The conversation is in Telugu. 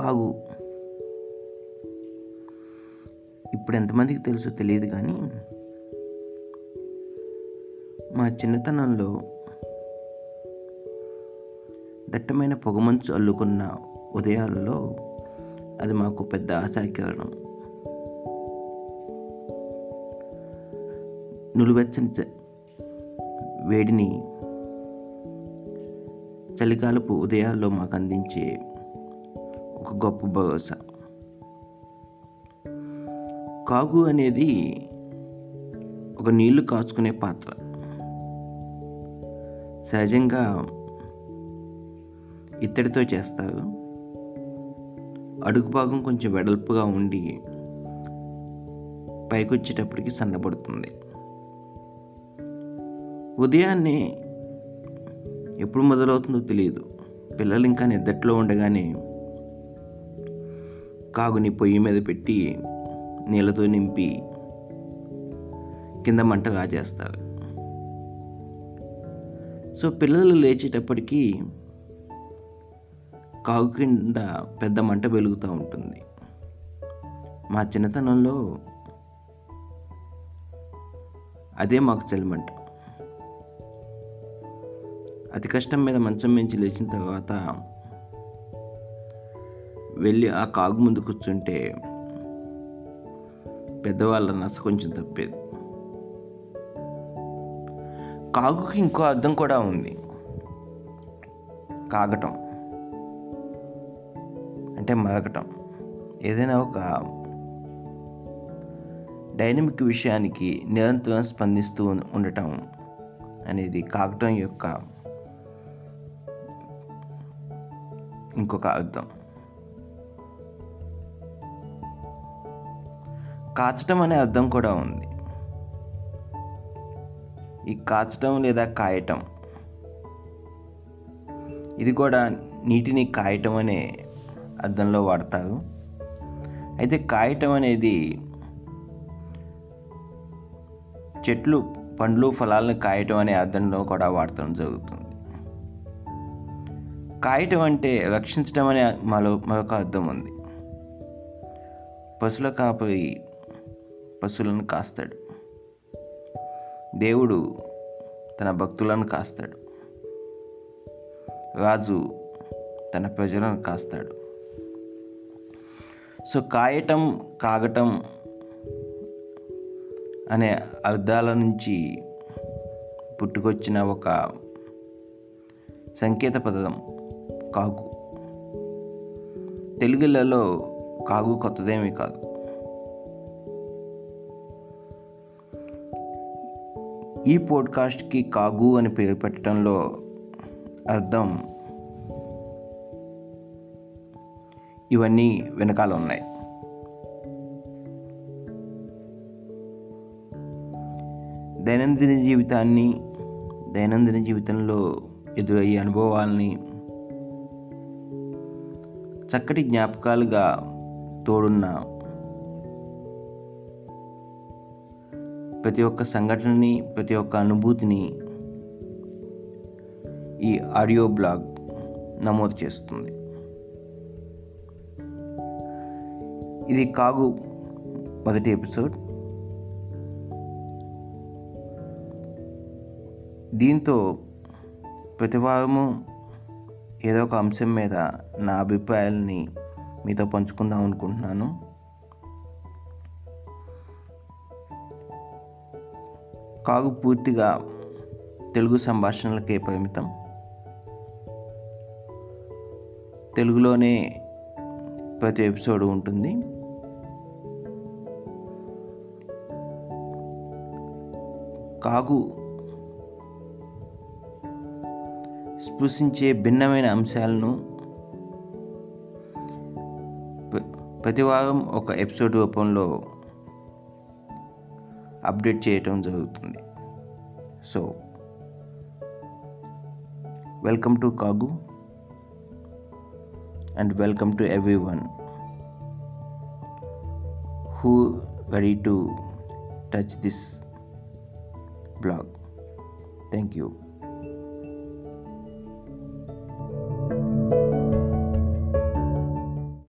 కావు. ఇప్పుడు ఎంతమందికి తెలుసో తెలియదు కానీ మా చిన్నతనంలో దట్టమైన పొగమంచు అల్లుకున్న ఉదయాలలో అది మాకు పెద్ద ఆశాకరణం. నులువెచ్చని వేడిని చలికాలపు ఉదయాల్లో మాకు అందించే ఒక గొప్ప భరోసా. కాగు అనేది ఒక నీళ్ళు కాచుకునే పాత్ర. సహజంగా ఇత్తడితో చేస్తారు. అడుగు భాగం కొంచెం వెడల్పుగా ఉండి పైకొచ్చేటప్పటికి సన్నబడుతుంది. ఉదయాన్నే ఎప్పుడు మొదలవుతుందో తెలియదు. పిల్లలు ఇంకా నిద్దట్లో ఉండగానే కాగుని పొయ్యి మీద పెట్టి నీళ్ళతో నింపి కింద మంట కాజేస్తారు సో పిల్లలు లేచేటప్పటికీ కాగు కింద పెద్ద మంట వెలుగుతూ ఉంటుంది. మా చిన్నతనంలో అదే మాకు చలిమంట. అతి కష్టం మీద మంచం మించి లేచిన తర్వాత వెళ్ళి ఆ కాగు ముందు కూర్చుంటే పెద్దవాళ్ళ నస కొంచెం తప్పేది. కాగుకి ఇంకో అర్థం కూడా ఉంది. కాగటం. అంటే మరగటం. ఏదైనా ఒక డైనమిక్ విషయానికి నిరంతరం స్పందిస్తూ ఉండటం అనేది కాగటం యొక్క ఇంకొక అర్థం. కాచటం అనే అర్థం కూడా ఉంది. ఈ కాచటం లేదా కాయటం. ఇది కూడా నీటిని కాయటం అనే అర్థంలో వాడతారు. అయితే కాయటం అనేది చెట్లు పండ్లు ఫలాలను కాయటం అనే అర్థంలో కూడా వాడటం జరుగుతుంది. కాయటం అంటే రక్షించడం అనే మరో మరొక అర్థం ఉంది. పశువుల కాపరి పశువులను కాస్తాడు. దేవుడు తన భక్తులను కాస్తాడు. రాజు తన ప్రజలను కాస్తాడు. సో కాయటం కాగటం అనే అర్థాల నుంచి పుట్టుకొచ్చిన ఒక సంకేత పదం కాగు. తెలుగులలో కాగు కొత్తదేమీ కాదు. ఈ పోడ్కాస్ట్కి కాగు అని పేరు పెట్టడంలో అర్థం ఇవన్నీ వెనకాల ఉన్నాయి. దైనందిన జీవితాన్ని దైనందిన జీవితంలో ఎదురయ్యే అనుభవాల్ని చక్కటి జ్ఞాపకాలుగా తోడున్న ప్రతి ఒక్క సంఘటనని ప్రతి ఒక్క అనుభూతిని ఈ ఆడియో బ్లాగ్ నమోదు చేస్తుంది. ఇది కాగు మొదటి ఎపిసోడ్. దీంతో ప్రతి వారము ఏదో ఒక అంశం మీద నా అభిప్రాయాలని మీతో పంచుకుందాం అనుకుంటున్నాను. కాగు పూర్తిగా తెలుగు సంభాషణలకే పరిమితం. తెలుగులోనే ప్రతి ఎపిసోడ్ ఉంటుంది. కాగు స్పృశించే భిన్నమైన అంశాలను ప్ర- ప్రతి వారం ఒక ఎపిసోడ్ రూపంలో అప్డేట్ చేయటం జరుగుతుంది so welcome to CAG and welcome to everyone who ready to touch this blog thank you